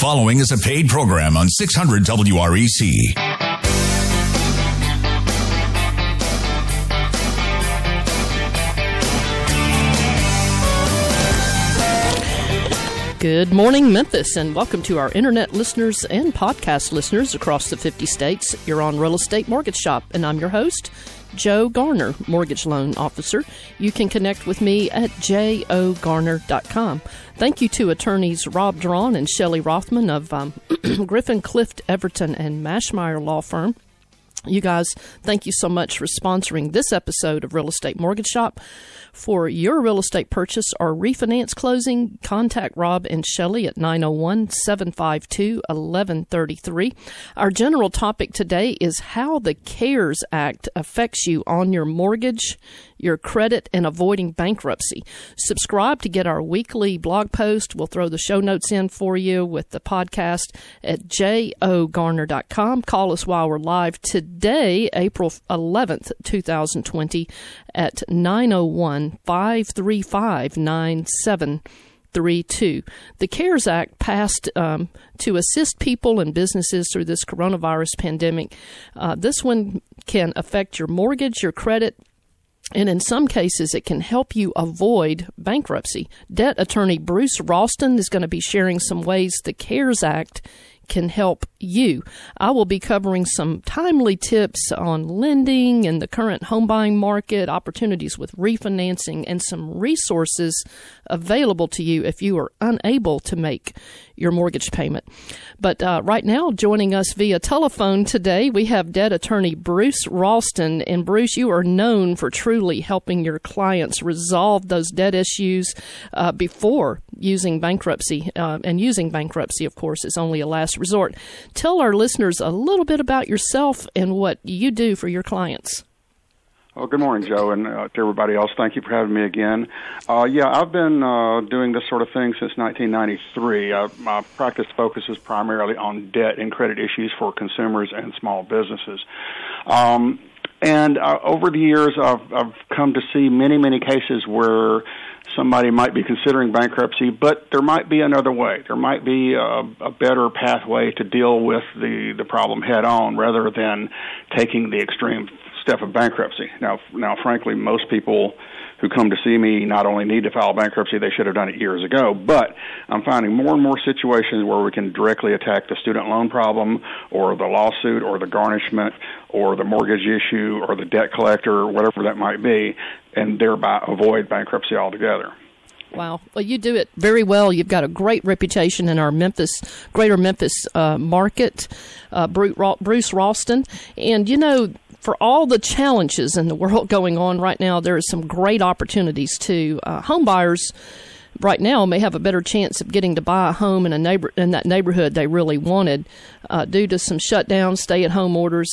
following is a paid program on 600 WREC. Good morning, Memphis, and welcome to our internet listeners and podcast listeners across the 50 states. You're on Real Estate Mortgage Shop, and I'm your host, Joe Garner, Mortgage Loan Officer. You can connect with me at jogarner.com. Thank you to attorneys Rob Drawn and Shelley Rothman of um, Griffin, Clift, Everton, and Maschmeyer Law Firm. You guys, thank you so much for sponsoring this episode of Real Estate Mortgage Shop. For your real estate purchase or refinance closing, contact Rob and Shelley at 901 752 1133. Our general topic today is how the CARES Act affects you on your mortgage, your credit, and avoiding bankruptcy. Subscribe to get our weekly blog post. We'll throw the show notes in for you with the podcast at jogarner.com. Call us while we're live today, April 11th, 2020, at 901 535 9732. The CARES Act passed um, to assist people and businesses through this coronavirus pandemic. Uh, this one can affect your mortgage, your credit, and in some cases, it can help you avoid bankruptcy. Debt attorney Bruce Ralston is going to be sharing some ways the CARES Act can help you. I will be covering some timely tips on lending and the current home buying market, opportunities with refinancing, and some resources available to you if you are unable to make your mortgage payment. But uh, right now, joining us via telephone today, we have debt attorney Bruce Ralston. And Bruce, you are known for truly helping your clients resolve those debt issues uh, before using bankruptcy. Uh, and using bankruptcy, of course, is only a last resort. Tell our listeners a little bit about yourself and what you do for your clients. Well, good morning, Joe, and uh, to everybody else. Thank you for having me again. Uh, yeah, I've been uh, doing this sort of thing since 1993. Uh, my practice focuses primarily on debt and credit issues for consumers and small businesses. Um, and uh, over the years, I've, I've come to see many, many cases where somebody might be considering bankruptcy, but there might be another way. There might be a, a better pathway to deal with the, the problem head on rather than taking the extreme step of bankruptcy. Now, now, frankly, most people who come to see me not only need to file bankruptcy, they should have done it years ago. But I'm finding more and more situations where we can directly attack the student loan problem, or the lawsuit, or the garnishment, or the mortgage issue, or the debt collector, or whatever that might be, and thereby avoid bankruptcy altogether. Wow. Well, you do it very well. You've got a great reputation in our Memphis, greater Memphis uh, market, uh, Bruce Ralston. And, you know, for all the challenges in the world going on right now, there are some great opportunities too. Uh, home buyers right now may have a better chance of getting to buy a home in a neighbor in that neighborhood they really wanted uh, due to some shutdown stay-at-home orders.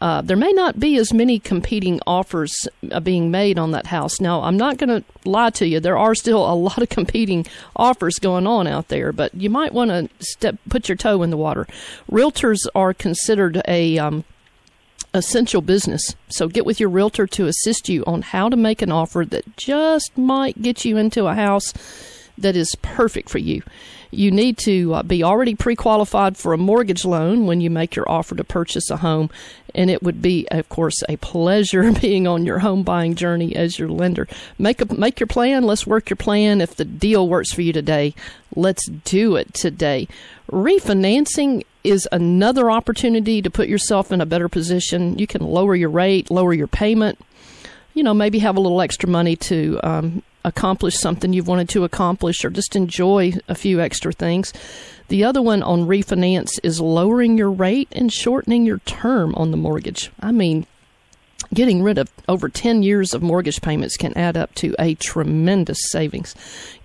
Uh, there may not be as many competing offers uh, being made on that house. Now, I'm not going to lie to you. There are still a lot of competing offers going on out there, but you might want to step put your toe in the water. Realtors are considered a um, essential business. So get with your realtor to assist you on how to make an offer that just might get you into a house that is perfect for you. You need to uh, be already pre qualified for a mortgage loan when you make your offer to purchase a home. And it would be, of course, a pleasure being on your home buying journey as your lender. Make, a, make your plan. Let's work your plan. If the deal works for you today, let's do it today. Refinancing is another opportunity to put yourself in a better position. You can lower your rate, lower your payment, you know, maybe have a little extra money to um, accomplish something you've wanted to accomplish or just enjoy a few extra things. The other one on refinance is lowering your rate and shortening your term on the mortgage. I mean, getting rid of over 10 years of mortgage payments can add up to a tremendous savings.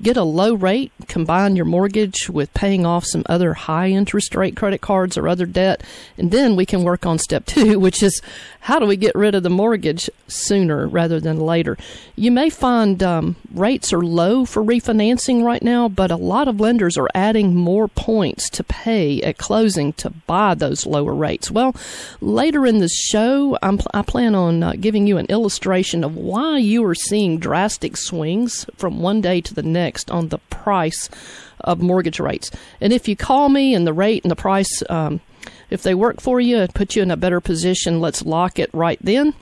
Get a low rate, combine your mortgage with paying off some other high interest rate credit cards or other debt, and then we can work on step two, which is how do we get rid of the mortgage sooner rather than later? You may find um, rates are low for refinancing right now, but a lot of lenders are adding more points to pay at closing to buy those lower rates. Well, later in the show, I'm, I plan on uh, giving you an illustration of why you are seeing drastic swings from one day to the next on the price of mortgage rates. And if you call me and the rate and the price, um, if they work for you and put you in a better position, let's lock it right then.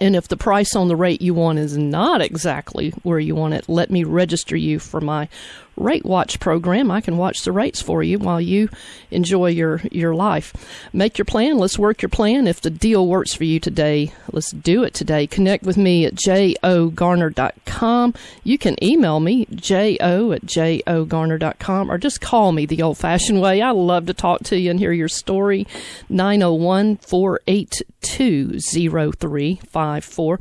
And if the price on the rate you want is not exactly where you want it, let me register you for my Rate Watch program. I can watch the rates for you while you enjoy your, your life. Make your plan. Let's work your plan. If the deal works for you today, let's do it today. Connect with me at jogarner.com. You can email me, jo at jogarner.com, or just call me the old fashioned way. I love to talk to you and hear your story. 901 482 0354.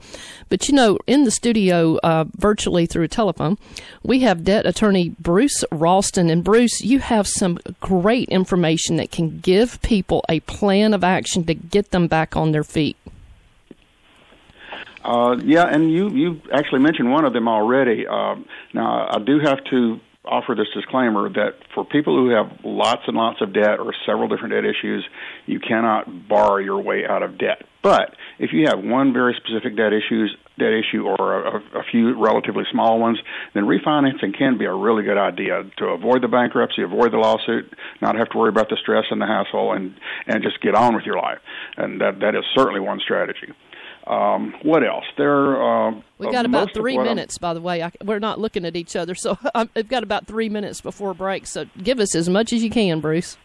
But you know, in the studio, uh, virtually through a telephone, we have debt attorney Bruce Ralston. And Bruce, you have some great information that can give people a plan of action to get them back on their feet. Uh, yeah, and you you actually mentioned one of them already. Uh, now I do have to offer this disclaimer that for people who have lots and lots of debt or several different debt issues, you cannot borrow your way out of debt. But if you have one very specific debt issues debt issue or a, a few relatively small ones, then refinancing can be a really good idea to avoid the bankruptcy, avoid the lawsuit, not have to worry about the stress and the hassle, and and just get on with your life. And that that is certainly one strategy. Um, what else? There. Uh, We've got about three minutes, I'm, by the way. I, we're not looking at each other, so I've got about three minutes before break. So give us as much as you can, Bruce.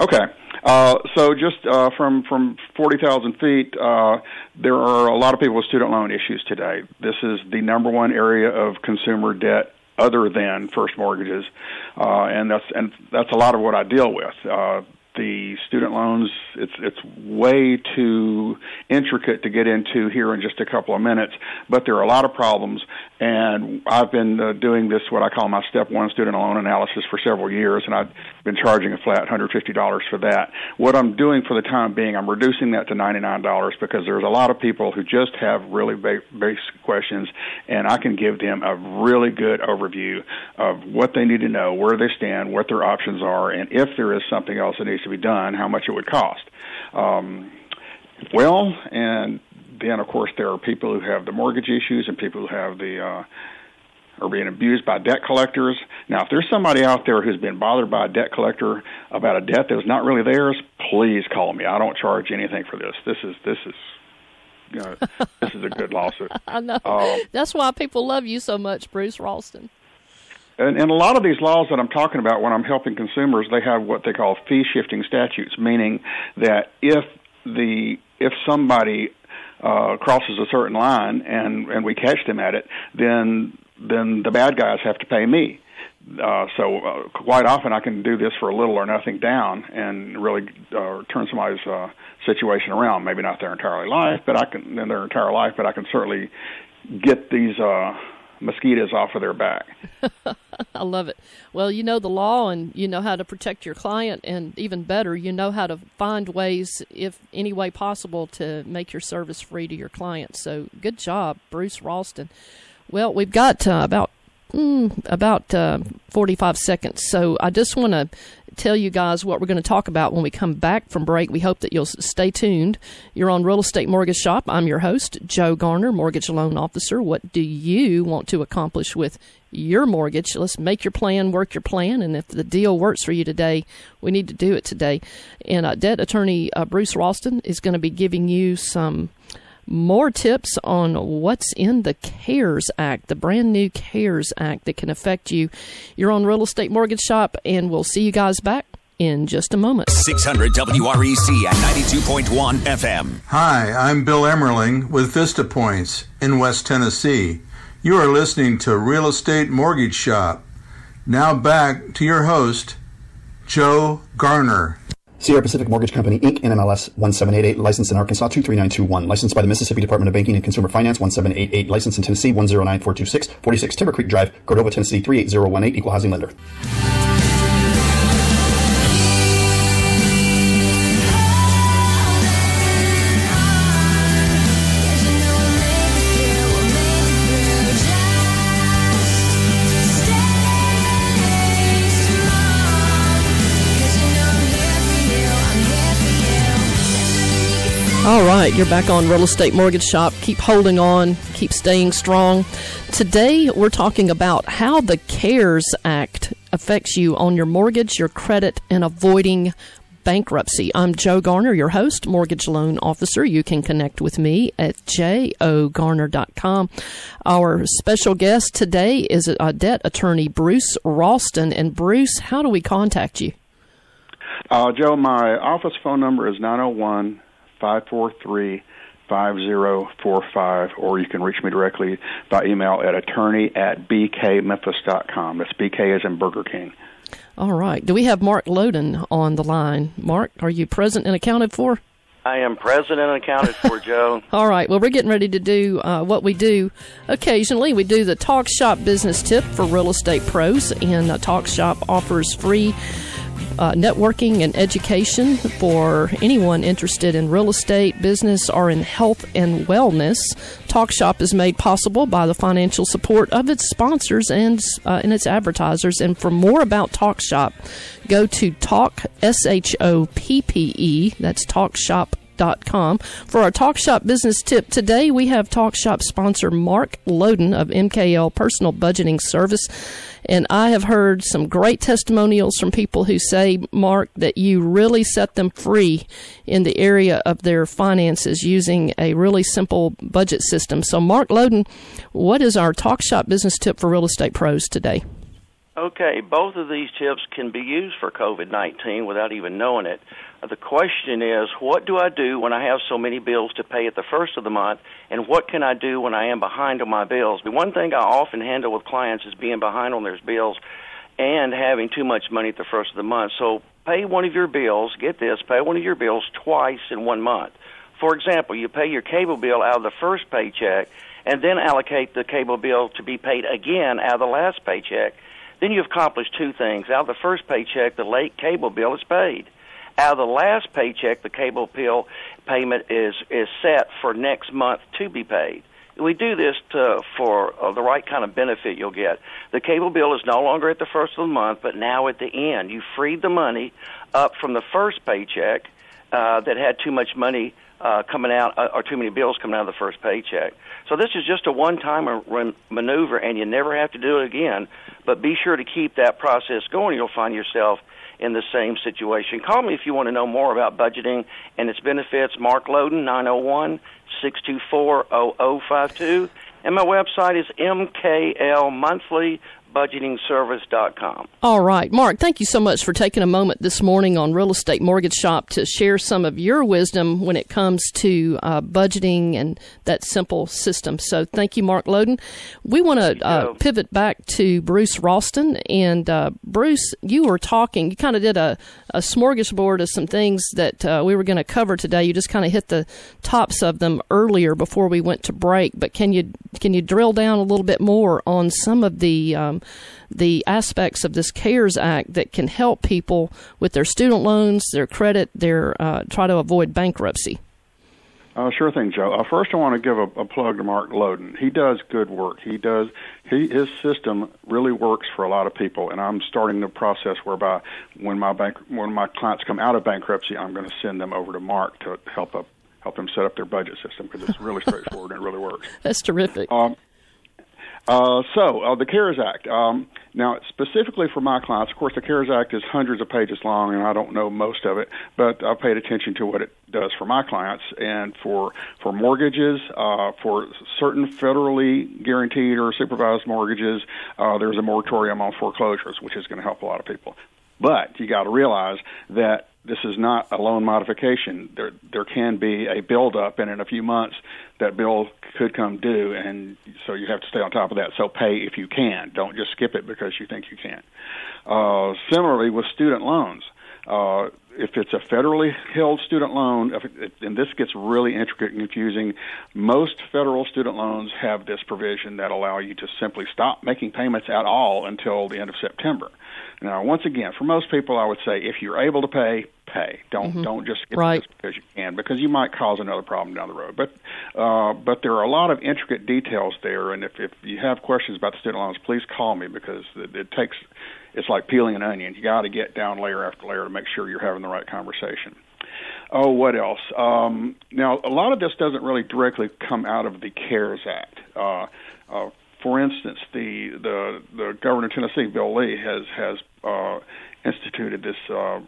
Okay. Uh, so just uh, from from forty thousand feet, uh, there are a lot of people with student loan issues today. This is the number one area of consumer debt other than first mortgages, uh, and that's and that's a lot of what I deal with. Uh, the student loans it's it's way too intricate to get into here in just a couple of minutes but there are a lot of problems and I've been uh, doing this what I call my step 1 student loan analysis for several years and I've been charging a flat $150 for that what I'm doing for the time being I'm reducing that to $99 because there's a lot of people who just have really ba- basic questions and I can give them a really good overview of what they need to know where they stand what their options are and if there is something else that needs to be done, how much it would cost. Um, well, and then of course there are people who have the mortgage issues and people who have the uh, are being abused by debt collectors. Now, if there's somebody out there who's been bothered by a debt collector about a debt that was not really theirs, please call me. I don't charge anything for this. This is this is you know, this is a good lawsuit. I know. Um, That's why people love you so much, Bruce Ralston. And, and a lot of these laws that I'm talking about when I'm helping consumers, they have what they call fee shifting statutes, meaning that if the if somebody uh, crosses a certain line and and we catch them at it, then then the bad guys have to pay me. Uh, so uh, quite often I can do this for a little or nothing down and really uh, turn somebody's uh, situation around. Maybe not their entire life, but I can in their entire life, but I can certainly get these uh, mosquitoes off of their back. I love it. Well, you know the law and you know how to protect your client, and even better, you know how to find ways, if any way possible, to make your service free to your client. So, good job, Bruce Ralston. Well, we've got uh, about mm, about uh, 45 seconds, so I just want to tell you guys what we're going to talk about when we come back from break. We hope that you'll stay tuned. You're on Real Estate Mortgage Shop. I'm your host, Joe Garner, Mortgage Loan Officer. What do you want to accomplish with your mortgage? Let's make your plan, work your plan, and if the deal works for you today, we need to do it today. And uh, debt attorney uh, Bruce Ralston is going to be giving you some more tips on what's in the CARES Act, the brand new CARES Act that can affect you. You're on Real Estate Mortgage Shop, and we'll see you guys back in just a moment. 600 WREC at 92.1 FM. Hi, I'm Bill Emmerling with Vista Points in West Tennessee. You are listening to Real Estate Mortgage Shop. Now back to your host, Joe Garner. Sierra Pacific Mortgage Company, Inc., NMLS 1788, licensed in Arkansas 23921, licensed by the Mississippi Department of Banking and Consumer Finance 1788, licensed in Tennessee 109426, 46 Timber Creek Drive, Cordova, Tennessee 38018, equal housing lender. Right, you're back on Real Estate Mortgage Shop. Keep holding on, keep staying strong. Today, we're talking about how the CARES Act affects you on your mortgage, your credit, and avoiding bankruptcy. I'm Joe Garner, your host, mortgage loan officer. You can connect with me at jogarner.com. Our special guest today is a debt attorney, Bruce Ralston. And Bruce, how do we contact you? Uh, Joe, my office phone number is 901 543 5045, or you can reach me directly by email at attorney at bkmemphis.com. That's BK as in Burger King. All right. Do we have Mark Loden on the line? Mark, are you present and accounted for? I am present and accounted for, Joe. All right. Well, we're getting ready to do uh, what we do occasionally. We do the Talk Shoppe business tip for real estate pros, and uh, Talk Shoppe offers free uh, networking and education for anyone interested in real estate, business, or in health and wellness. Talk Shoppe is made possible by the financial support of its sponsors and, uh, and its advertisers. And for more about Talk Shoppe, go to Talk S H O P P E. That's TalkShoppe talkshoppe.com. For our Talk Shoppe business tip today, we have Talk Shoppe sponsor Mark Loden of MKL Personal Budgeting Service. And I have heard some great testimonials from people who say, Mark, that you really set them free in the area of their finances using a really simple budget system. So, Mark Loden, what is our Talk Shoppe business tip for real estate pros today? Okay, both of these tips can be used for COVID 19 without even knowing it. The question is, what do I do when I have so many bills to pay at the first of the month, and what can I do when I am behind on my bills? The one thing I often handle with clients is being behind on their bills and having too much money at the first of the month. So pay one of your bills, get this, pay one of your bills twice in one month. For example, you pay your cable bill out of the first paycheck and then allocate the cable bill to be paid again out of the last paycheck. Then you've accomplished two things. Out of the first paycheck, the late cable bill is paid out of the last paycheck, the cable bill payment is is set for next month to be paid. We do this to, for uh, the right kind of benefit you'll get. The cable bill is no longer at the first of the month, but now at the end. You freed the money up from the first paycheck uh, that had too much money uh, coming out uh, or too many bills coming out of the first paycheck. So this is just a one-time maneuver, and you never have to do it again. But be sure to keep that process going. You'll find yourself in the same situation. Call me if you want to know more about budgeting and its benefits. Mark Loden, 901 624 0052. And my website is MKL Monthly budgetingservice.com. All right. Mark, thank you so much for taking a moment this morning on Real Estate Mortgage Shop to share some of your wisdom when it comes to uh, budgeting and that simple system. So thank you, Mark Loden. We want to uh, pivot back to Bruce Ralston. And uh, Bruce, you were talking, you kind of did a, a smorgasbord of some things that uh, we were going to cover today. You just kind of hit the tops of them earlier before we went to break. But can you, can you drill down a little bit more on some of the um, the aspects of this CARES Act that can help people with their student loans, their credit, their uh, try to avoid bankruptcy. Uh, sure thing, Joe. Uh, first, I want to give a, a plug to Mark Loden. He does good work. He does he his system really works for a lot of people, and I'm starting the process whereby when my bank when my clients come out of bankruptcy, I'm going to send them over to Mark to help up help them set up their budget system because it's really straightforward and it really works. That's terrific. Um, uh, so, uh, the CARES Act. Um, now, specifically for my clients, of course, the CARES Act is hundreds of pages long, and I don't know most of it, but I've paid attention to what it does for my clients. And for for mortgages, uh, for certain federally guaranteed or supervised mortgages, uh, there's a moratorium on foreclosures, which is going to help a lot of people. But you got to realize that this is not a loan modification. There there can be a buildup, and in a few months, that bill could come due, and so you have to stay on top of that. So pay if you can. Don't just skip it because you think you can. Uh, similarly, with student loans. Uh, if it's a federally held student loan, it, and this gets really intricate and confusing, most federal student loans have this provision that allow you to simply stop making payments at all until the end of September. Now, once again, for most people, I would say if you're able to pay, pay. Don't mm-hmm. don't just get right. this because you can, because you might cause another problem down the road. But uh, but there are a lot of intricate details there, and if if you have questions about the student loans, please call me because it, it takes it's like peeling an onion. You got to get down layer after layer to make sure you're having the right conversation. Oh, what else? Um, now, a lot of this doesn't really directly come out of the CARES Act. Uh, uh, for instance, the, the the governor of Tennessee, Bill Lee, has has uh, instituted this uh,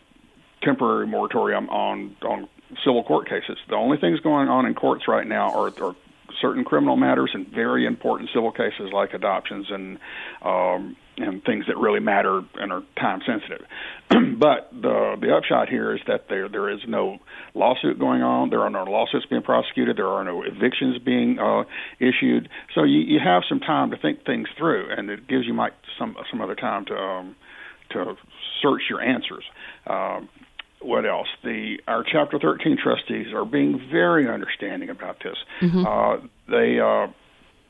temporary moratorium on on civil court cases. The only things going on in courts right now are, are certain criminal matters and very important civil cases like adoptions and um, and things that really matter and are time sensitive. but the the upshot here is that there there is no lawsuit going on. There are no lawsuits being prosecuted. There are no evictions being uh, issued. So you, you have some time to think things through, and it gives you might some some other time to um, to search your answers. Um, what else? The our Chapter 13 trustees are being very understanding about this. Mm-hmm. Uh, they, uh,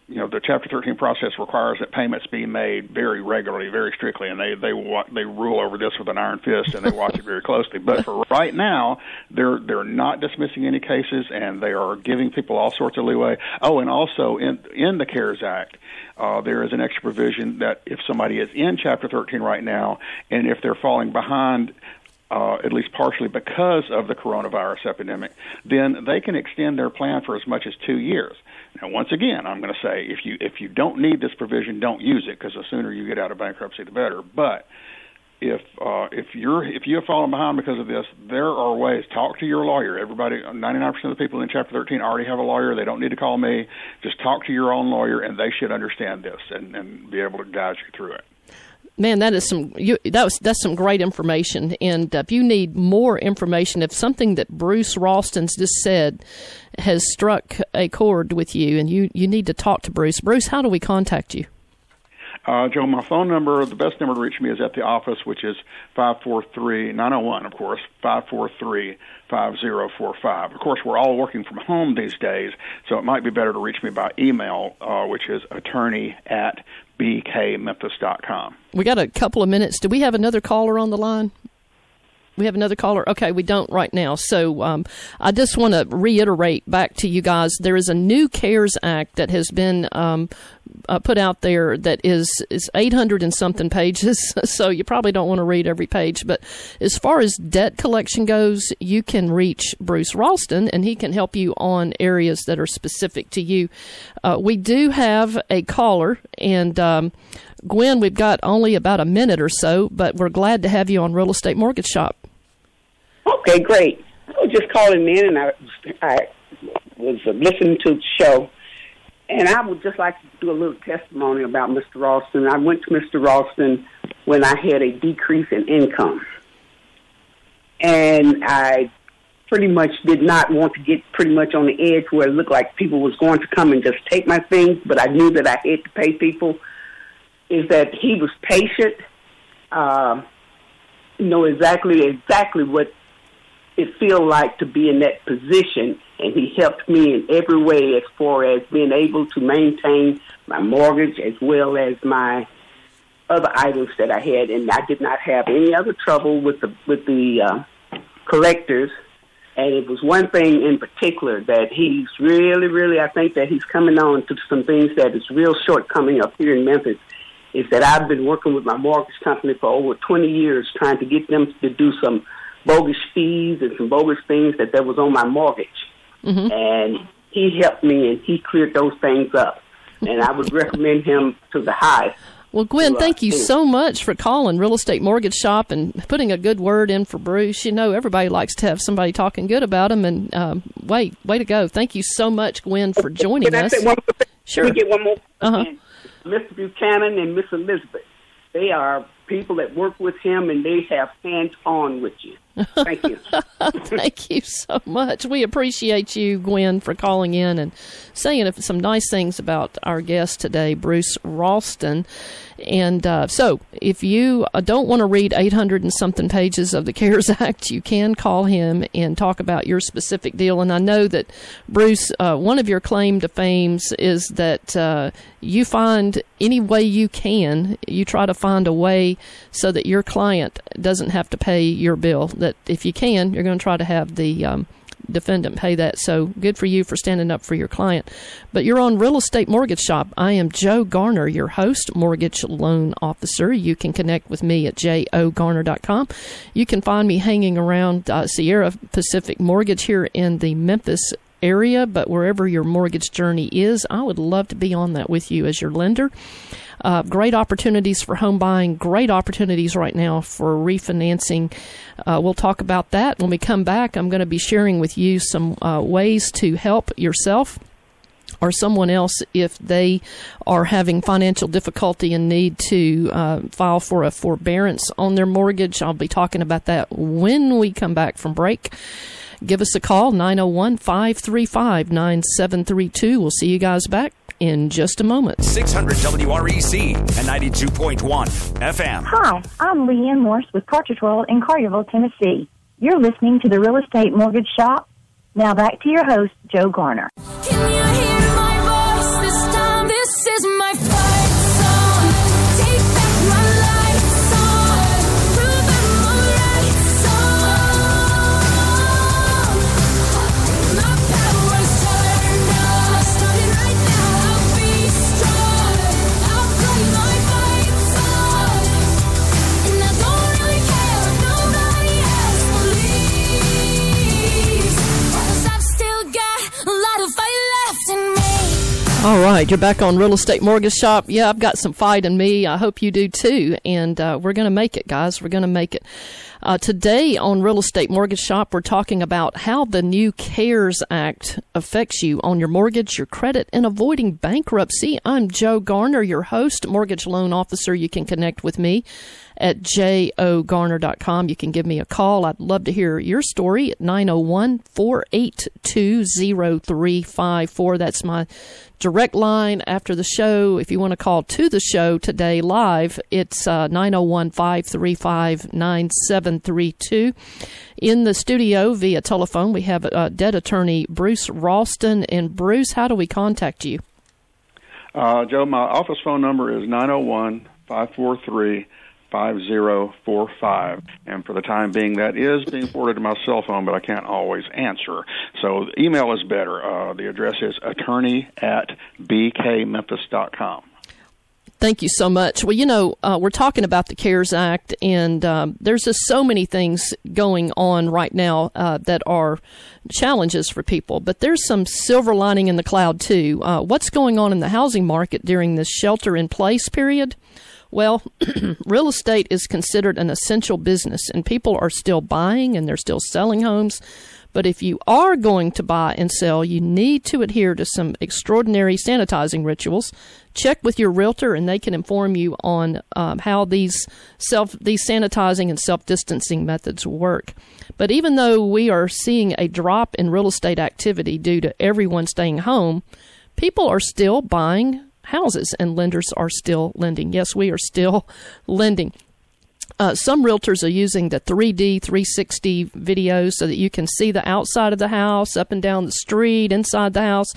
you know, the Chapter 13 process requires that payments be made very regularly, very strictly, and they they they rule over this with an iron fist and they watch it very closely. But for right now, they're they're not dismissing any cases and they are giving people all sorts of leeway. Oh, and also in in the CARES Act. Uh, there is an extra provision that if somebody is in Chapter 13 right now, and if they're falling behind uh, at least partially because of the coronavirus epidemic, then they can extend their plan for as much as two years. Now, once again, I'm going to say if you if you don't need this provision, don't use it because the sooner you get out of bankruptcy, the better. But if uh, if you're if you have fallen behind because of this, there are ways. Talk to your lawyer. Everybody, 99% of the people in Chapter 13 already have a lawyer. They don't need to call me. Just talk to your own lawyer, and they should understand this and, and be able to guide you through it man, that is some you, that was that's some great information. And if you need more information, if something that Bruce Ralston's just said has struck a chord with you, and you you need to talk to Bruce, Bruce, how do we contact you? Uh, Joe, my phone number, the best number to reach me is at the office, which is 543 901, of course, 543 5045. Of course, we're all working from home these days, so it might be better to reach me by email, uh, which is attorney at bkmemphis.com. We got a couple of minutes. Do we have another caller on the line? We have another caller. Okay, we don't right now. So um, I just want to reiterate back to you guys: there is a new CARES Act that has been um, uh, put out there that is is 800 and something pages. so you probably don't want to read every page. But as far as debt collection goes, you can reach Bruce Ralston, and he can help you on areas that are specific to you. Uh, we do have a caller, and um, Gwen, we've got only about a minute or so, but we're glad to have you on Real Estate Mortgage Shop. Okay, great. I was just calling in, and I, I was listening to the show, and I would just like to do a little testimony about Mr. Ralston. I went to Mr. Ralston when I had a decrease in income, and I pretty much did not want to get pretty much on the edge where it looked like people was going to come and just take my things, but I knew that I had to pay people is that he was patient, uh, know exactly exactly what it feel like to be in that position, and he helped me in every way as far as being able to maintain my mortgage as well as my other items that I had, and I did not have any other trouble with the with the uh, collectors. And it was one thing in particular that he's really, really, I think that he's coming on to some things that is real shortcoming up here in Memphis is that I've been working with my mortgage company for over 20 years trying to get them to do some bogus fees and some bogus things that there was on my mortgage. Mm-hmm. And he helped me and he cleared those things up. And I would recommend him to the highest. Well, Gwen, thank you so much for calling Real Estate Mortgage Shop and putting a good word in for Bruce. You know, everybody likes to have somebody talking good about him, and um, wait, way to go! Thank you so much, Gwen, for joining Can us. I say one more thing? Sure. Let me get one more. Uh-huh. Mr. Buchanan and Miss Elizabeth. They are people that work with him, and they have hands on with you. Thank you. Thank you so much. We appreciate you, Gwen, for calling in and saying some nice things about our guest today, Bruce Ralston. And uh, so, if you uh, don't want to read 800 and something pages of the CARES Act, you can call him and talk about your specific deal. And I know that, Bruce, uh, one of your claim to fames is that uh, you find any way you can, you try to find a way so that your client doesn't have to pay your bill. That if you can, you're going to try to have the um, defendant pay that. So good for you for standing up for your client. But you're on Real Estate Mortgage Shop. I am Joe Garner, your host, mortgage loan officer. You can connect with me at jogarner.com. You can find me hanging around uh, Sierra Pacific Mortgage here in the Memphis area, but wherever your mortgage journey is, I would love to be on that with you as your lender. Uh, great opportunities for home buying, great opportunities right now for refinancing. Uh, we'll talk about that when we come back. I'm going to be sharing with you some uh, ways to help yourself or someone else if they are having financial difficulty and need to uh, file for a forbearance on their mortgage. I'll be talking about that when we come back from break. Give us a call, 901 535 9732. We'll see you guys back in just a moment. 600 WREC and 92.1 FM. Hi, I'm Leanne Morse with Partridge World in Collierville, Tennessee. You're listening to the Real Estate Mortgage Shop. Now back to your host, Joe Garner. Right, you're back on Real Estate Mortgage Shop. Yeah, I've got some fight in me. I hope you do too. And uh, we're going to make it, guys. We're going to make it. Uh, today on Real Estate Mortgage Shop, we're talking about how the new CARES Act affects you on your mortgage, your credit, and avoiding bankruptcy. I'm Joe Garner, your host, mortgage loan officer. You can connect with me at jogarner.com. You can give me a call. I'd love to hear your story at 901 482 0354. That's my direct line after the show. If you want to call to the show today live, it's uh, 901 535 9732. In the studio via telephone, we have uh, debt attorney Bruce Ralston. And Bruce, how do we contact you? Uh, Joe, my office phone number is 901 543 5045. And for the time being, that is being forwarded to my cell phone, but I can't always answer. So email is better. Uh, the address is attorney at bkmemphis.com. Thank you so much. Well, you know, uh, we're talking about the CARES Act, and um, there's just so many things going on right now uh, that are challenges for people. But there's some silver lining in the cloud, too. Uh, what's going on in the housing market during this shelter in place period? Well, real estate is considered an essential business, and people are still buying and they're still selling homes. But if you are going to buy and sell, you need to adhere to some extraordinary sanitizing rituals. Check with your realtor, and they can inform you on um, how these self these sanitizing and self distancing methods work. But even though we are seeing a drop in real estate activity due to everyone staying home, people are still buying houses, and lenders are still lending. Yes, we are still lending. Uh, some realtors are using the 3D 360 videos so that you can see the outside of the house, up and down the street, inside the house.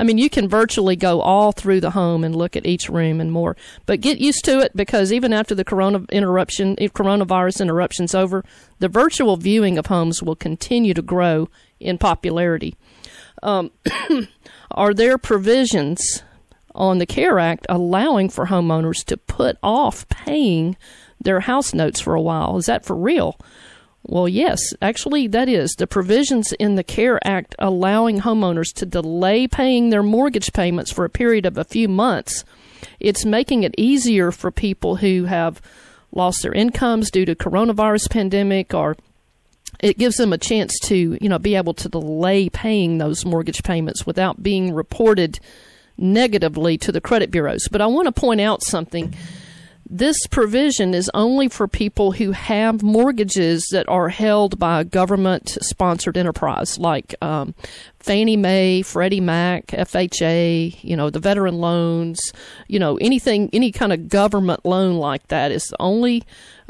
I mean, you can virtually go all through the home and look at each room and more. But get used to it because even after the corona interruption, coronavirus interruption's over, the virtual viewing of homes will continue to grow in popularity. Um, are there provisions on the CARE Act allowing for homeowners to put off paying their house notes for a while. Is that for real? Well, yes, actually, that is. The provisions in the CARE Act allowing homeowners to delay paying their mortgage payments for a period of a few months. It's making it easier for people who have lost their incomes due to coronavirus pandemic or it gives them a chance to, you know, be able to delay paying those mortgage payments without being reported negatively to the credit bureaus. But I want to point out something. This provision is only for people who have mortgages that are held by a government sponsored enterprise like um, Fannie Mae, Freddie Mac, FHA, you know, the veteran loans, you know, anything, any kind of government loan like that is the only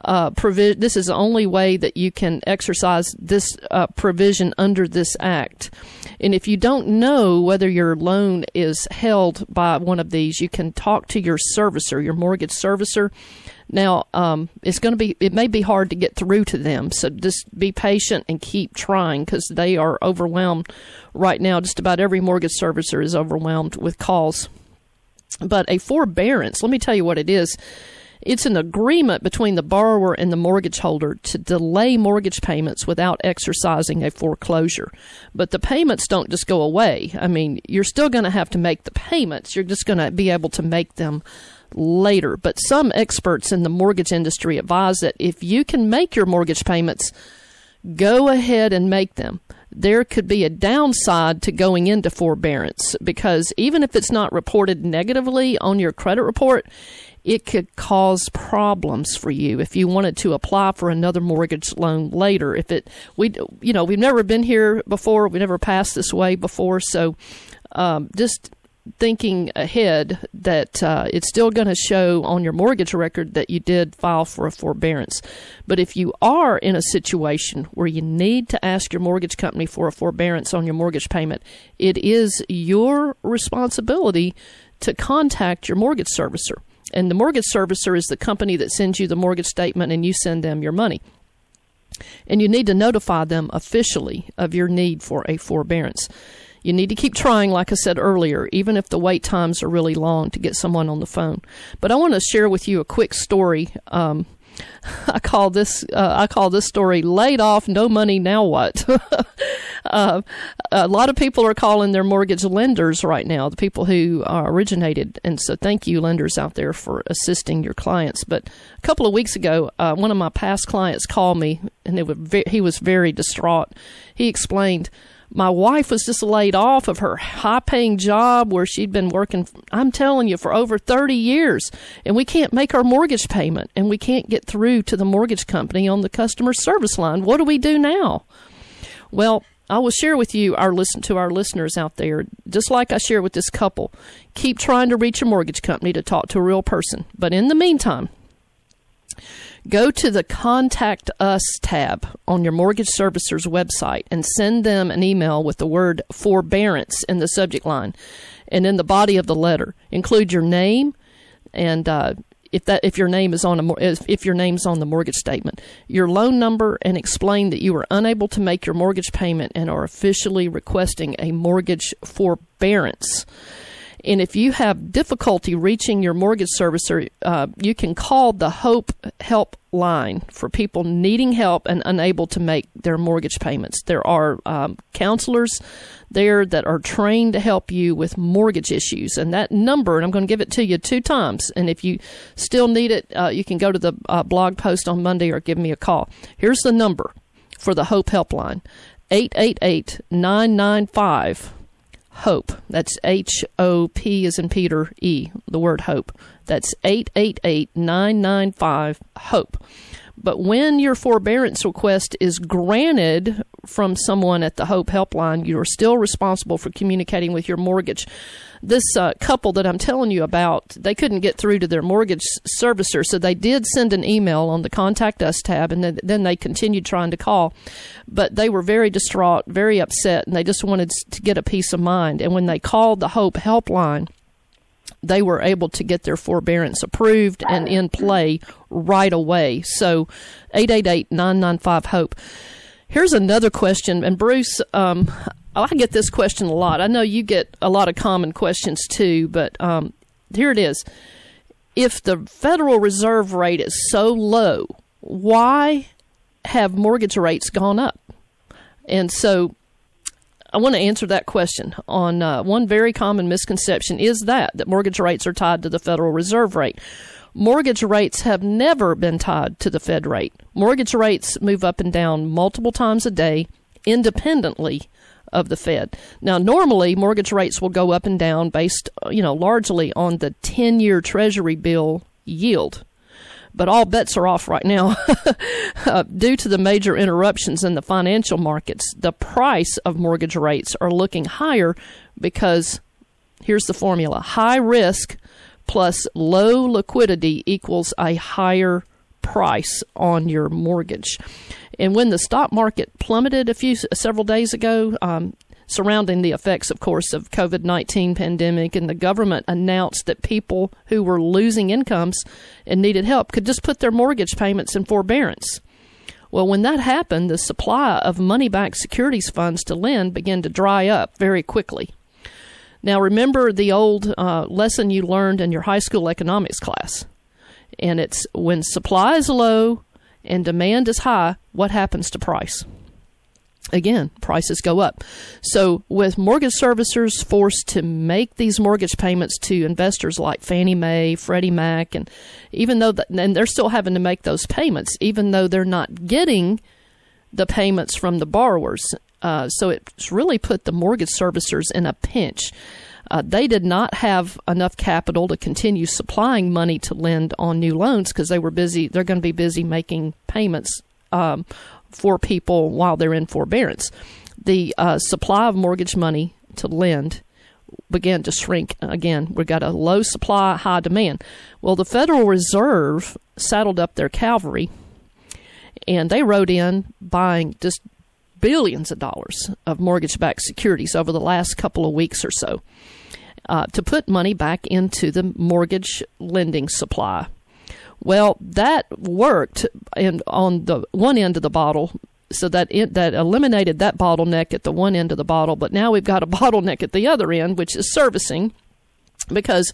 uh, provi- this is the only way that you can exercise this uh, provision under this act. And if you don't know whether your loan is held by one of these, you can talk to your servicer, your mortgage servicer. Now, um, it's going to be, it may be hard to get through to them. So just be patient and keep trying because they are overwhelmed right now. Just about every mortgage servicer is overwhelmed with calls. But a forbearance, let me tell you what it is. It's an agreement between the borrower and the mortgage holder to delay mortgage payments without exercising a foreclosure. But the payments don't just go away. I mean, you're still going to have to make the payments. You're just going to be able to make them later. But some experts in the mortgage industry advise that if you can make your mortgage payments, go ahead and make them. There could be a downside to going into forbearance because even if it's not reported negatively on your credit report, it could cause problems for you if you wanted to apply for another mortgage loan later. If it, we, you know, we've never been here before, we never passed this way before, so um, just thinking ahead that uh, it's still going to show on your mortgage record that you did file for a forbearance. But if you are in a situation where you need to ask your mortgage company for a forbearance on your mortgage payment, it is your responsibility to contact your mortgage servicer. And the mortgage servicer is the company that sends you the mortgage statement and you send them your money. And you need to notify them officially of your need for a forbearance. You need to keep trying, like I said earlier, even if the wait times are really long to get someone on the phone. But I want to share with you a quick story. Um, I call this uh, I call this story "Laid Off, No Money, Now What." uh, a lot of people are calling their mortgage lenders right now, the people who uh, originated, and so thank you, lenders out there, for assisting your clients. But a couple of weeks ago, uh, one of my past clients called me, and it was ve- he was very distraught. He explained my wife was just laid off of her high paying job where she'd been working I'm telling you for over 30 years. And we can't make our mortgage payment and we can't get through to the mortgage company on the customer service line. What do we do now? Well I will share with you our listen to our listeners out there just like I share with this couple. Keep trying to reach a mortgage company to talk to a real person. But in the meantime go to the Contact Us tab on your mortgage servicer's website and send them an email with the word forbearance in the subject line. And in the body of the letter, include your name and uh, if that if your name is on a if, your name's on the mortgage statement, your loan number, and explain that you are unable to make your mortgage payment and are officially requesting a mortgage forbearance. And if you have difficulty reaching your mortgage servicer, uh, you can call the Hope Help line for people needing help and unable to make their mortgage payments. There are um, counselors there that are trained to help you with mortgage issues. And that number, and I'm going to give it to you two times. And if you still need it, uh, you can go to the uh, blog post on Monday or give me a call. Here's the number for the Hope Helpline 888 995 HOPE. That's H O P as in Peter E, the word hope. That's 888 995 HOPE. But when your forbearance request is granted from someone at the Hope Helpline, you are still responsible for communicating with your mortgage. This uh, couple that I'm telling you about, they couldn't get through to their mortgage servicer, so they did send an email on the Contact Us tab, and then, then they continued trying to call. But they were very distraught, very upset, and they just wanted to get a peace of mind. And when they called the Hope Helpline, they were able to get their forbearance approved and in play right away. So 888-995-HOPE. Here's another question, and Bruce, um, I get this question a lot. I know you get a lot of common questions too, but um, here it is. If the Federal Reserve rate is so low, why have mortgage rates gone up? And so I want to answer that question on uh, one very common misconception is that that mortgage rates are tied to the Federal Reserve rate. Mortgage rates have never been tied to the Fed rate. Mortgage rates move up and down multiple times a day independently of the Fed. Now, normally mortgage rates will go up and down based, you know, largely on the 10-year Treasury bill yield but all bets are off right now uh, due to the major interruptions in the financial markets. The price of mortgage rates are looking higher because here's the formula: high risk plus low liquidity equals a higher price on your mortgage. And when the stock market plummeted a few several days ago, um, surrounding the effects, of course, of COVID 19 pandemic, and the government announced that people who were losing incomes and needed help could just put their mortgage payments in forbearance. Well, when that happened, the supply of money backed securities funds to lend began to dry up very quickly. Now, remember the old uh, lesson you learned in your high school economics class. And it's when supply is low and demand is high, what happens to price? Again, prices go up. So, with mortgage servicers forced to make these mortgage payments to investors like Fannie Mae, Freddie Mac, and even though, that, and they're still having to make those payments, even though they're not getting the payments from the borrowers. Uh, so it's really put the mortgage servicers in a pinch. Uh, they did not have enough capital to continue supplying money to lend on new loans because they were busy. They're going to be busy making payments um, for people while they're in forbearance. The uh, supply of mortgage money to lend began to shrink again. We've got a low supply, high demand. Well, the Federal Reserve saddled up their cavalry and they rode in buying just billions of dollars of mortgage backed securities over the last couple of weeks or so uh, to put money back into the mortgage lending supply. Well, that worked in, on the one end of the bottle, so that it, that eliminated that bottleneck at the one end of the bottle. But now we've got a bottleneck at the other end, which is servicing, because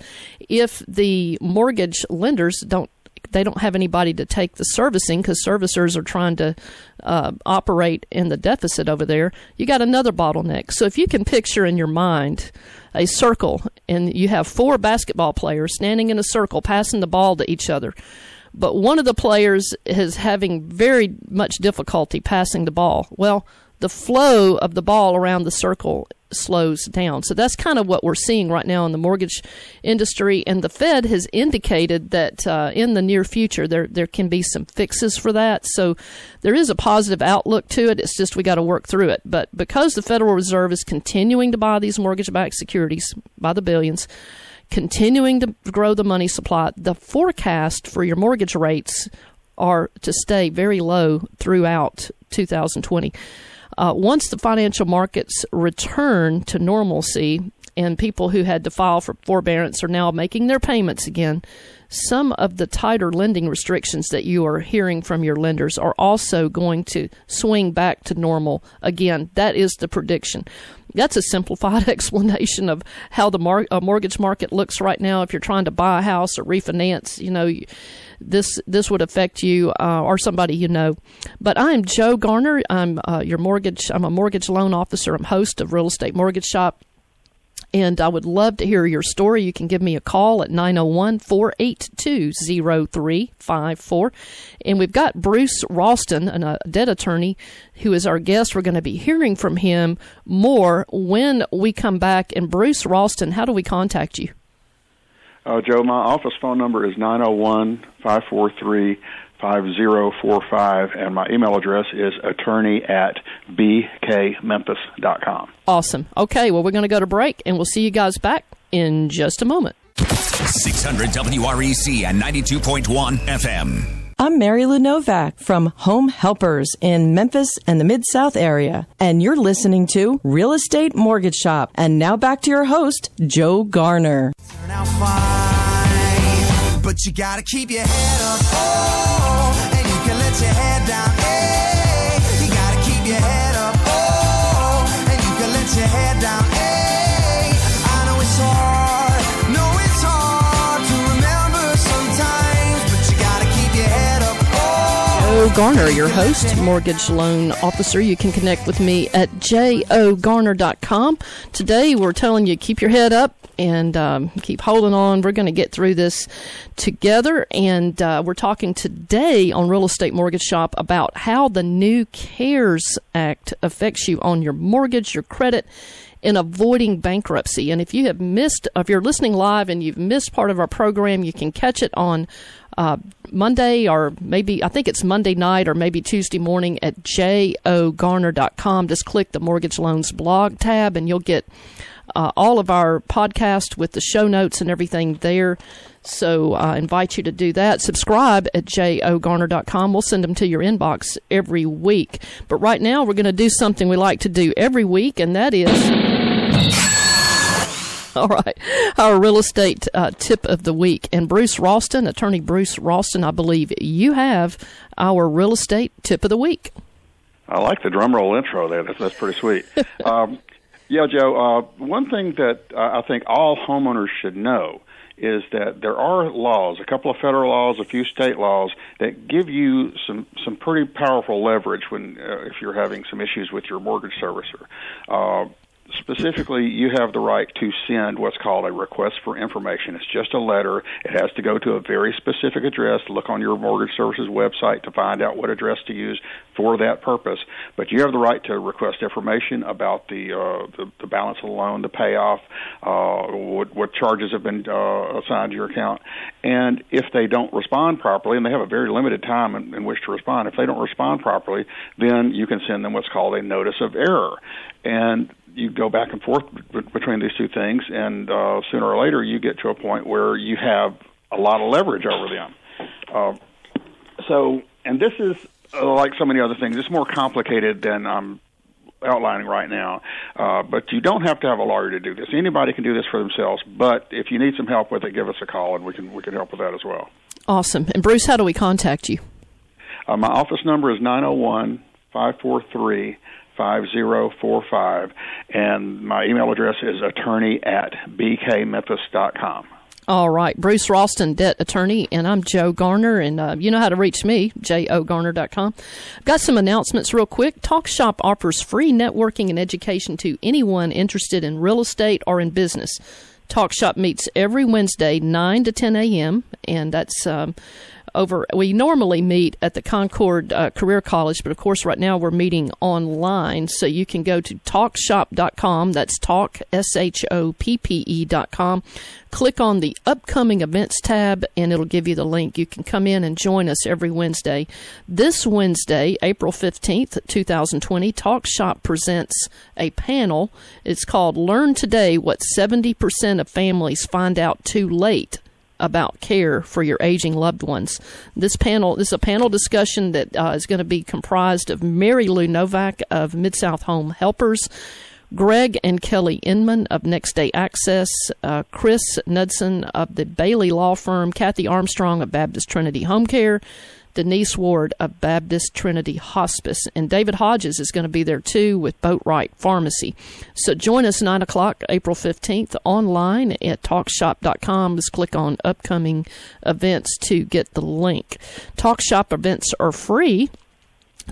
if the mortgage lenders don't they don't have anybody to take the servicing because servicers are trying to uh, operate in the deficit over there. You got another bottleneck. So if you can picture in your mind a circle and you have four basketball players standing in a circle passing the ball to each other, but one of the players is having very much difficulty passing the ball. Well, the flow of the ball around the circle slows down. So that's kind of what we're seeing right now in the mortgage industry. And the Fed has indicated that uh, in the near future there there can be some fixes for that. So there is a positive outlook to it. It's just we got to work through it. But because the Federal Reserve is continuing to buy these mortgage-backed securities by the billions, continuing to grow the money supply, the forecast for your mortgage rates are to stay very low throughout 2020. Uh, once the financial markets return to normalcy and people who had to file for forbearance are now making their payments again, some of the tighter lending restrictions that you are hearing from your lenders are also going to swing back to normal again. That is the prediction. That's a simplified explanation of how the mar- uh, mortgage market looks right now. If you're trying to buy a house or refinance, you know, this this would affect you uh, or somebody you know. But I'm Joe Garner. I'm uh, your mortgage. I'm a mortgage loan officer. I'm host of Real Estate Mortgage Shop. And I would love to hear your story. You can give me a call at 901 482 0354. And we've got Bruce Ralston, a debt attorney, who is our guest. We're going to be hearing from him more when we come back. And Bruce Ralston, how do we contact you? Uh, Joe, my office phone number is 901 543 5045, and my email address is attorney at bkmemphis.com. Awesome. Okay, well, we're going to go to break, and we'll see you guys back in just a moment. 600 WREC and 92.1 FM. I'm Mary Lou Novak from Home Helpers in Memphis and the Mid South area, and you're listening to Real Estate Mortgage Shop. And now back to your host, Joe Garner. turn out fine. But you gotta keep your head up, oh, and you can let your head down, hey. You gotta keep your head up, oh, and you can let your head down, hey. Garner, your host, mortgage loan officer. You can connect with me at jogarner.com. Today, we're telling you keep your head up and um, keep holding on. We're going to get through this together. And uh, we're talking today on Real Estate Mortgage Shop about how the new CARES Act affects you on your mortgage, your credit, in avoiding bankruptcy. And if you have missed, if you're listening live and you've missed part of our program, you can catch it on uh, Monday or maybe, I think it's Monday night or maybe Tuesday morning at jogarner.com. Just click the mortgage loans blog tab and you'll get uh, all of our podcast with the show notes and everything there. So I invite you to do that. Subscribe at jogarner.com. We'll send them to your inbox every week. But right now, we're going to do something we like to do every week, and that is. All right, our real estate uh, tip of the week. And Bruce Ralston, attorney Bruce Ralston, I believe you have our real estate tip of the week. I like the drum roll intro there. That's, that's pretty sweet. um, yeah, Joe. Uh, one thing that uh, I think all homeowners should know is that there are laws, a couple of federal laws, a few state laws that give you some some pretty powerful leverage when uh, if you're having some issues with your mortgage servicer. Uh, specifically, you have the right to send what's called a request for information. It's just a letter. It has to go to a very specific address. Look on your mortgage services website to find out what address to use for that purpose. But you have the right to request information about the uh, the, the balance of the loan, the payoff, uh, what, what charges have been uh, assigned to your account, and if they don't respond properly, and they have a very limited time in, in which to respond, if they don't respond properly, then you can send them what's called a notice of error, and you go back and forth b- between these two things, and uh, sooner or later you get to a point where you have a lot of leverage over them. Uh, so, and this is uh, like so many other things. It's more complicated than I'm outlining right now. Uh, but you don't have to have a lawyer to do this. Anybody can do this for themselves. But if you need some help with it, give us a call, and we can we can help with that as well. Awesome. And Bruce, how do we contact you? Uh, my office number is nine zero one five four three. 5045 and my email address is attorney at bkmemphis.com. All right. Bruce Ralston, debt attorney, and I'm Joe Garner, and uh, you know how to reach me, jogarner.com. Got some announcements real quick. Talk Shoppe offers free networking and education to anyone interested in real estate or in business. Talk Shoppe meets every Wednesday, 9 to 10 a.m., and that's um, over. We normally meet at the Concord uh, Career College, but of course, right now we're meeting online. So you can go to talkshoppe.com. That's talk, S H O P P E.com. Click on the upcoming events tab, and it'll give you the link. You can come in and join us every Wednesday. This Wednesday, April 15th, 2020, Talk Shoppe presents a panel. It's called Learn Today What 70% of Families Find Out Too Late about care for your aging loved ones. This panel this is a panel discussion that uh, is going to be comprised of Mary Lou Novak of Mid South Home Helpers. Greg and Kelly Inman of Next Day Access, uh, Chris Knudsen of the Bailey Law Firm, Kathy Armstrong of Baptist Trinity Home Care, Denise Ward of Baptist Trinity Hospice, and David Hodges is going to be there too with Boatwright Pharmacy. So join us 9 o'clock, April 15th, online at talkshoppe.com. Just click on upcoming events to get the link. TalkShoppe events are free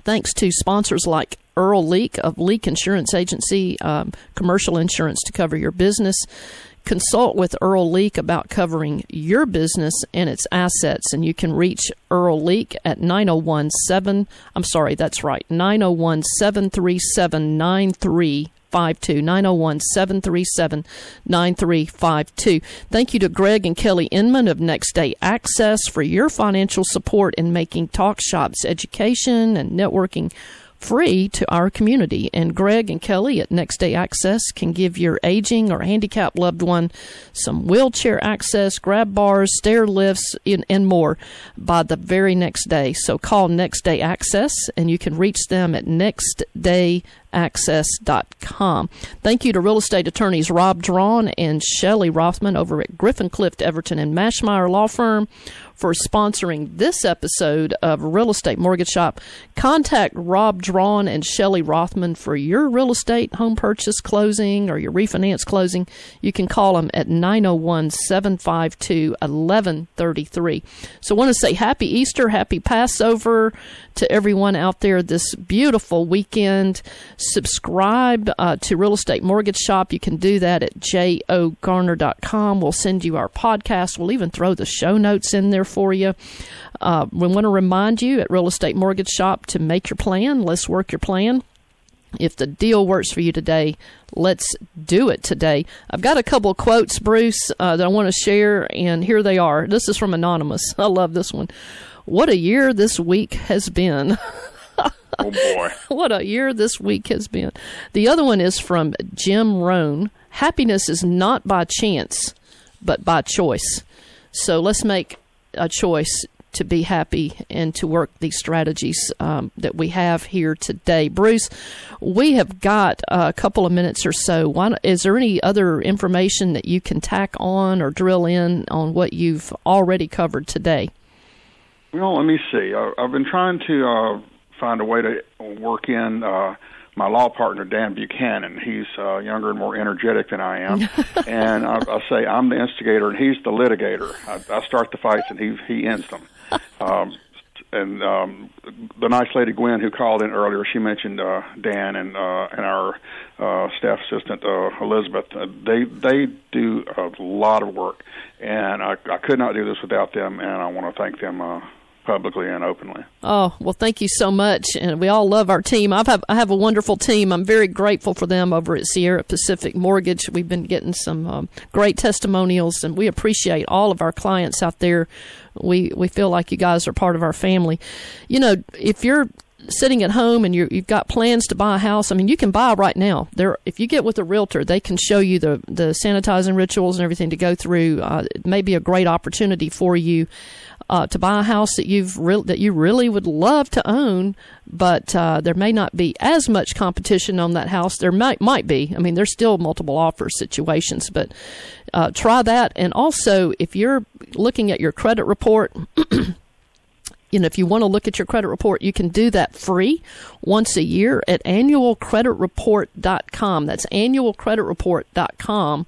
thanks to sponsors like Earl Leak of Leak Insurance Agency, um, commercial insurance to cover your business. Consult with Earl Leak about covering your business and its assets, and you can reach Earl Leak at 901 7. I'm sorry, that's right, 901 737 9352. 901 737 9352. Thank you to Greg and Kelly Inman of Next Day Access for your financial support in making Talk Shoppe's education and networking free to our community. And Greg and Kelly at Next Day Access can give your aging or handicapped loved one some wheelchair access, grab bars, stair lifts, and, and more by the very next day. So call Next Day Access and you can reach them at nextdayaccess.com. Thank you to real estate attorneys Rob Drawn and Shelley Rothman over at Griffin Clift Everton and Maschmeyer Law Firm for sponsoring this episode of Real Estate Mortgage Shop. Contact Rob Drawn and Shelley Rothman for your real estate home purchase closing or your refinance closing. You can call them at 901 752 1133. So I want to say happy Easter, happy Passover to everyone out there this beautiful weekend. Subscribe uh, to Real Estate Mortgage Shop. You can do that at jogarner.com. We'll send you our podcast. We'll even throw the show notes in there for you. Uh, we want to remind you at Real Estate Mortgage Shop to make your plan. Let's work your plan. If the deal works for you today, let's do it today. I've got a couple quotes, Bruce, uh, that I want to share, and here they are. This is from Anonymous. I love this one. What a year this week has been. oh boy. what a year this week has been. The other one is from Jim Rohn. Happiness is not by chance, but by choice. So let's make a choice to be happy and to work these strategies um, that we have here today. Bruce, we have got a couple of minutes or so. Why, is there any other information that you can tack on or drill in on what you've already covered today? Well, let me see. I, I've been trying to uh, find a way to work in uh, my law partner Dan Buchanan. He's uh, younger and more energetic than I am, and I, I say I'm the instigator and he's the litigator. I, I start the fights and he he ends them. Um, and um, the nice lady Gwen who called in earlier, she mentioned uh, Dan and uh, and our uh, staff assistant uh, Elizabeth. Uh, they they do a lot of work, and I, I could not do this without them. And I want to thank them uh, publicly and openly. Oh well, thank you so much, and we all love our team. I've have, I have a wonderful team. I'm very grateful for them over at Sierra Pacific Mortgage. We've been getting some um, great testimonials, and we appreciate all of our clients out there. We we feel like you guys are part of our family. You know, if you're sitting at home and you're, you've got plans to buy a house, I mean, you can buy right now. There, if you get with a realtor, they can show you the the sanitizing rituals and everything to go through. Uh, it may be a great opportunity for you uh, to buy a house that you've re- that you really would love to own, but uh, there may not be as much competition on that house. There might might be. I mean, there's still multiple offer situations, but uh, try that. And also, if you're looking at your credit report. you know, if you want to look at your credit report, you can do that free once a year at annualcreditreport.com. That's annualcreditreport.com.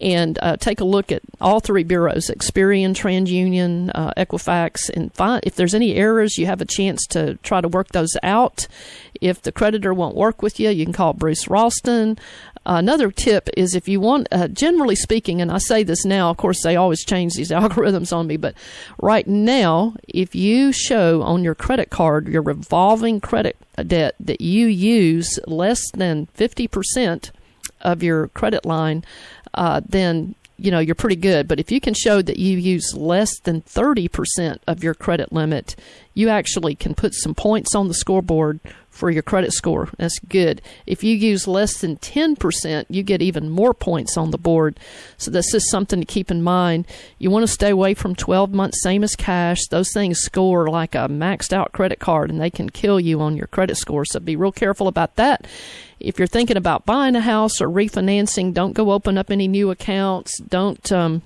And uh, take a look at all three bureaus Experian, TransUnion, uh, Equifax, and find if there's any errors, you have a chance to try to work those out. If the creditor won't work with you, you can call Bruce Ralston. Another tip is if you want, uh, generally speaking, and I say this now, of course, they always change these algorithms on me, but right now, if you show on your credit card your revolving credit debt that you use less than 50% of your credit line, uh, then you know you're pretty good. But if you can show that you use less than 30% of your credit limit, you actually can put some points on the scoreboard for your credit score. That's good. If you use less than 10%, you get even more points on the board. So that's just something to keep in mind. You want to stay away from 12 months same as cash. Those things score like a maxed out credit card and they can kill you on your credit score. So be real careful about that. If you're thinking about buying a house or refinancing, don't go open up any new accounts. Don't um,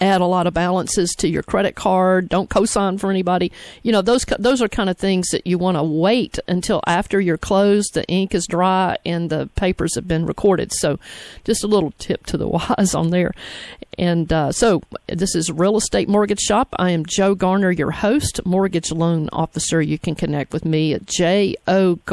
add a lot of balances to your credit card. Don't co-sign for anybody. You know those those are kind of things that you want to wait until after you're closed, the ink is dry, and the papers have been recorded. So, just a little tip to the wise on there. And uh, so, this is Real Estate Mortgage Shop. I am Joe Garner, your host, mortgage loan officer. You can connect with me at jogarner.com.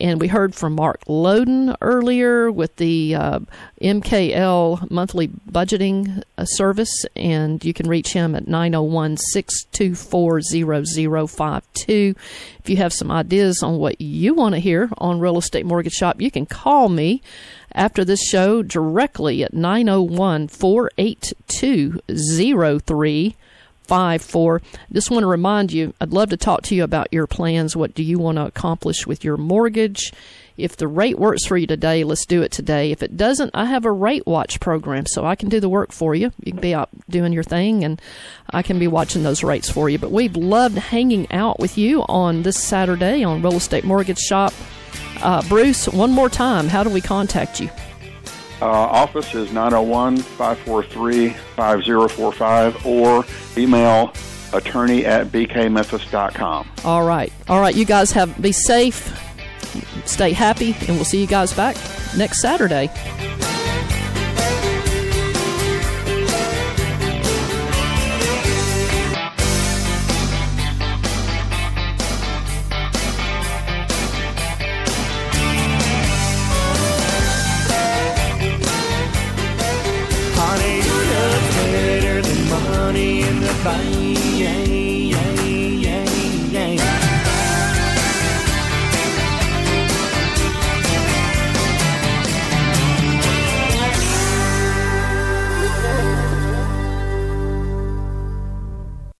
And we heard from Mark Loden earlier with the uh, MKL monthly budgeting uh, service, and you can reach him at 901 624 0052. If you have some ideas on what you want to hear on Real Estate Mortgage Shop, you can call me after this show directly at 901 482 0354. Just want to remind you, I'd love to talk to you about your plans. What do you want to accomplish with your mortgage? If the rate works for you today, let's do it today. If it doesn't, I have a rate watch program, so I can do the work for you. You can be out doing your thing, and I can be watching those rates for you. But we've loved hanging out with you on this Saturday on Real Estate Mortgage Shop. Uh, Bruce, one more time, how do we contact you? Uh, office is 901 543 5045 or email attorney at bkmemphis.com. All right. All right. You guys have be safe, stay happy, and we'll see you guys back next Saturday.